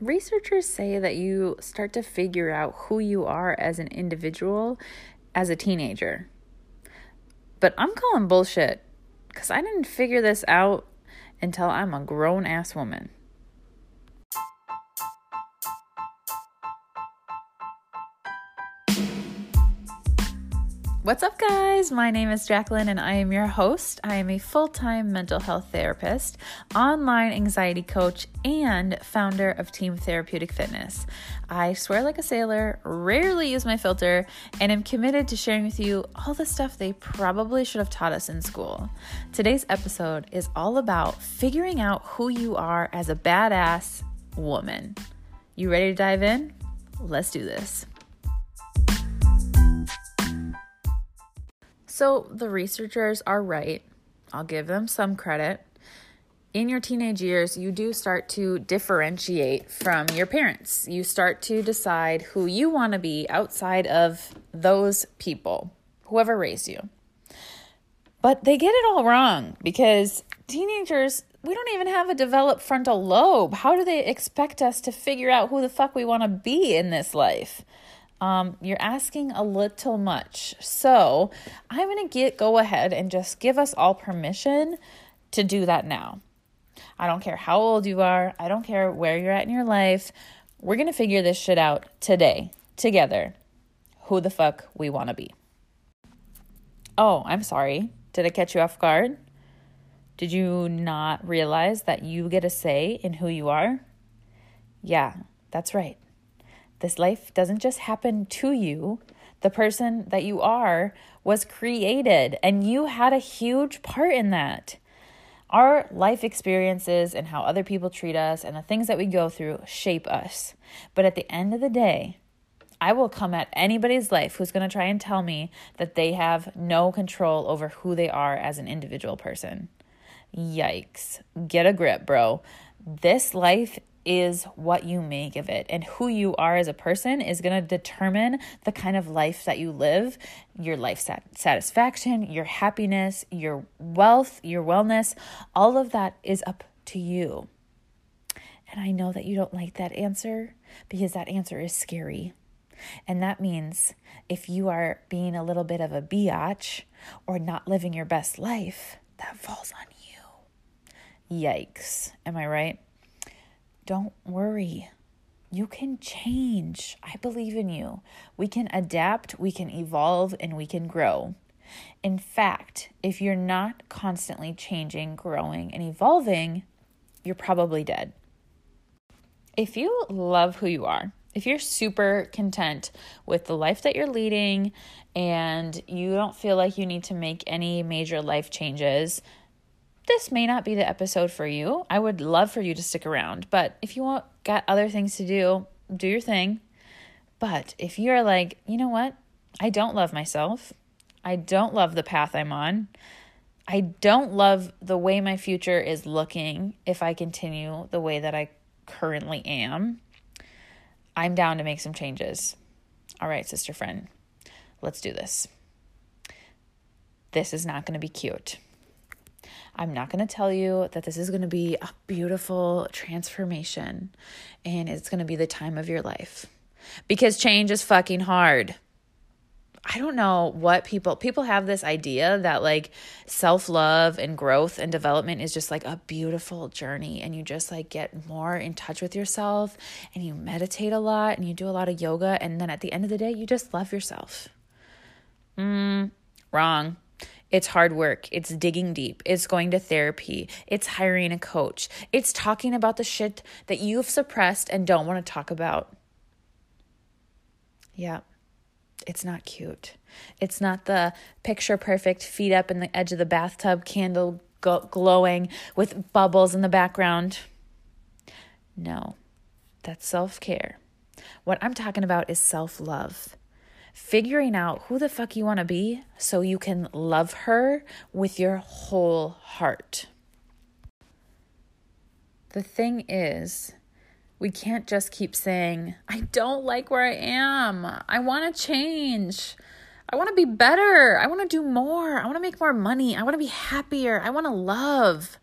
researchers say that you start to figure out who you are as an individual as a teenager. But I'm calling bullshit because I didn't figure this out until I'm a grown ass woman. What's up, guys? My name is Jacqueline and I am your host. I am a full time mental health therapist, online anxiety coach, and founder of Team Therapeutic Fitness. I swear like a sailor, rarely use my filter, and am committed to sharing with you all the stuff they probably should have taught us in school. Today's episode is all about figuring out who you are as a badass woman. You ready to dive in? Let's do this. So the researchers are right. I'll give them some credit. In your teenage years, you do start to differentiate from your parents. You start to decide who you want to be outside of those people, whoever raised you. But they get it all wrong because teenagers, we don't even have a developed frontal lobe. How do they expect us to figure out who the fuck we want to be in this life? Um, you're asking a little much. So I'm going to get go ahead and just give us all permission to do that now. I don't care how old you are, I don't care where you're at in your life. We're going to figure this shit out today, together. Who the fuck we want to be. Oh, I'm sorry. Did I catch you off guard? Did you not realize that you get a say in who you are? Yeah, that's right. This life doesn't just happen to you. The person that you are was created, and you had a huge part in that. Our life experiences and how other people treat us and the things that we go through shape us. But at the end of the day, I will come at anybody's life who's going to try and tell me that they have no control over who they are as an individual person. Yikes. Get a grip, bro. This life is what you make of it. And who you are as a person is going to determine the kind of life that you live, your life sat- satisfaction, your happiness, your wealth, your wellness. All of that is up to you. And I know that you don't like that answer because that answer is scary. And that means if you are being a little bit of a biatch or not living your best life, that falls on you. Yikes. Am I right? Don't worry. You can change. I believe in you. We can adapt, we can evolve, and we can grow. In fact, if you're not constantly changing, growing, and evolving, you're probably dead. If you love who you are, if you're super content with the life that you're leading and you don't feel like you need to make any major life changes, this may not be the episode for you. I would love for you to stick around, but if you want got other things to do, do your thing. But if you're like, you know what? I don't love myself. I don't love the path I'm on. I don't love the way my future is looking if I continue the way that I currently am. I'm down to make some changes. All right, sister friend, let's do this. This is not going to be cute. I'm not going to tell you that this is going to be a beautiful transformation and it's going to be the time of your life because change is fucking hard. I don't know what people people have this idea that like self-love and growth and development is just like a beautiful journey and you just like get more in touch with yourself and you meditate a lot and you do a lot of yoga and then at the end of the day you just love yourself. Mm, wrong. It's hard work. It's digging deep. It's going to therapy. It's hiring a coach. It's talking about the shit that you've suppressed and don't want to talk about. Yeah, it's not cute. It's not the picture perfect feet up in the edge of the bathtub, candle glowing with bubbles in the background. No, that's self care. What I'm talking about is self love figuring out who the fuck you want to be so you can love her with your whole heart. The thing is, we can't just keep saying, I don't like where I am. I want to change. I want to be better. I want to do more. I want to make more money. I want to be happier. I want to love.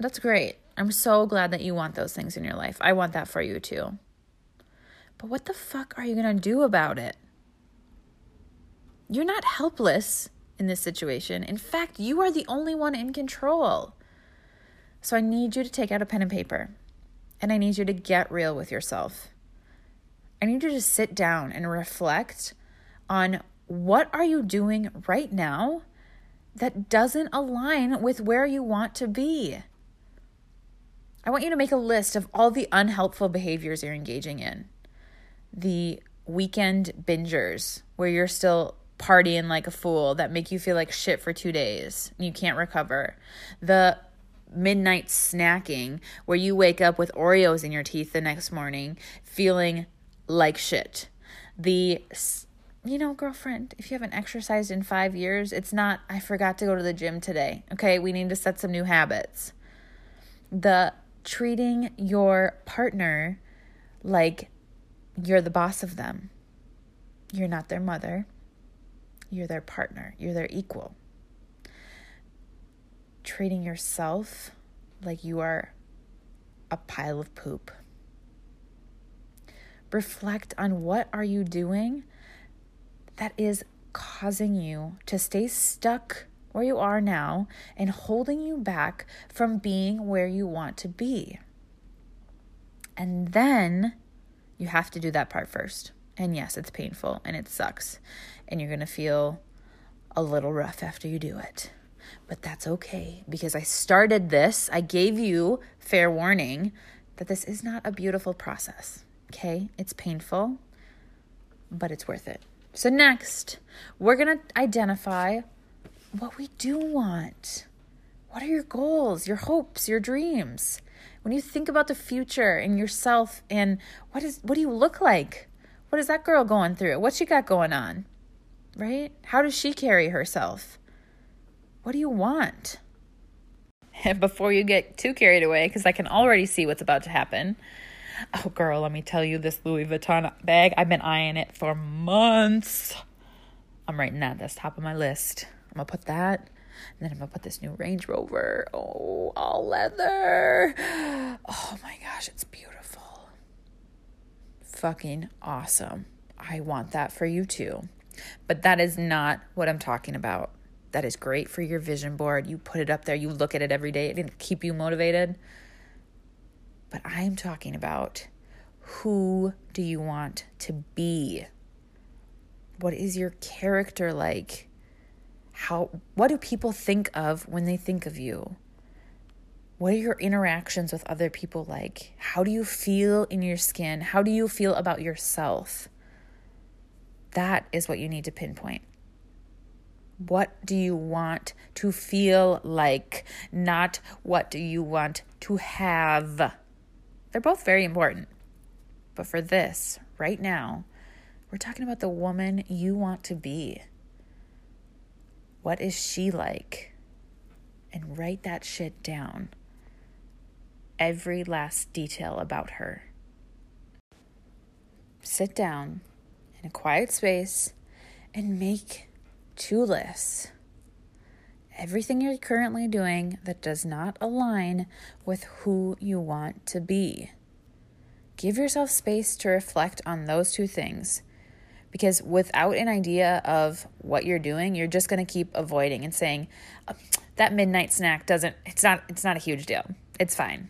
That's great. I'm so glad that you want those things in your life. I want that for you too. But what the fuck are you going to do about it? You're not helpless in this situation. In fact, you are the only one in control. So I need you to take out a pen and paper and I need you to get real with yourself. I need you to sit down and reflect on what are you doing right now that doesn't align with where you want to be. I want you to make a list of all the unhelpful behaviors you're engaging in. The weekend bingers where you're still partying like a fool that make you feel like shit for 2 days and you can't recover. The midnight snacking where you wake up with Oreos in your teeth the next morning feeling like shit. The you know, girlfriend, if you haven't exercised in 5 years, it's not I forgot to go to the gym today. Okay, we need to set some new habits. The treating your partner like you're the boss of them. You're not their mother. You're their partner. You're their equal. Treating yourself like you are a pile of poop. Reflect on what are you doing that is causing you to stay stuck where you are now and holding you back from being where you want to be. And then you have to do that part first. And yes, it's painful and it sucks. And you're going to feel a little rough after you do it. But that's okay because I started this. I gave you fair warning that this is not a beautiful process. Okay? It's painful, but it's worth it. So, next, we're going to identify what we do want. What are your goals, your hopes, your dreams? When you think about the future and yourself and what is what do you look like? What is that girl going through? What she got going on? Right? How does she carry herself? What do you want? And before you get too carried away, because I can already see what's about to happen. Oh, girl, let me tell you this Louis Vuitton bag. I've been eyeing it for months. I'm writing that. That's top of my list. I'm gonna put that. And then I'm gonna put this new Range Rover. Oh, all leather. Oh my gosh, it's beautiful. Fucking awesome. I want that for you too. But that is not what I'm talking about. That is great for your vision board. You put it up there, you look at it every day, it keep you motivated. But I'm talking about who do you want to be? What is your character like? how what do people think of when they think of you? What are your interactions with other people like? How do you feel in your skin? How do you feel about yourself? That is what you need to pinpoint. What do you want to feel like, not what do you want to have? They're both very important. But for this, right now, we're talking about the woman you want to be. What is she like? And write that shit down. Every last detail about her. Sit down in a quiet space and make two lists. Everything you're currently doing that does not align with who you want to be. Give yourself space to reflect on those two things because without an idea of what you're doing you're just going to keep avoiding and saying oh, that midnight snack doesn't it's not it's not a huge deal it's fine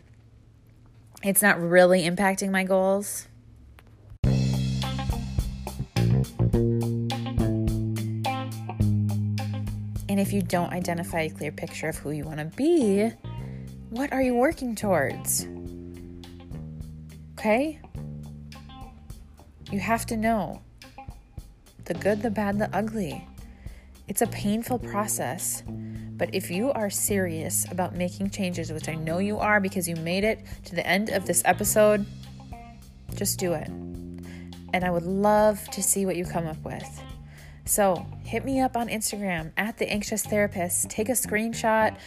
it's not really impacting my goals and if you don't identify a clear picture of who you want to be what are you working towards okay you have to know the good, the bad, the ugly. It's a painful process. But if you are serious about making changes, which I know you are because you made it to the end of this episode, just do it. And I would love to see what you come up with. So hit me up on Instagram at the anxious therapist. Take a screenshot,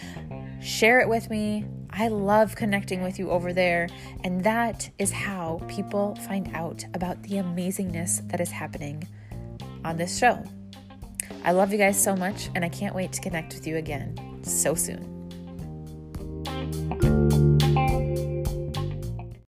share it with me. I love connecting with you over there. And that is how people find out about the amazingness that is happening on this show. I love you guys so much, and I can't wait to connect with you again so soon.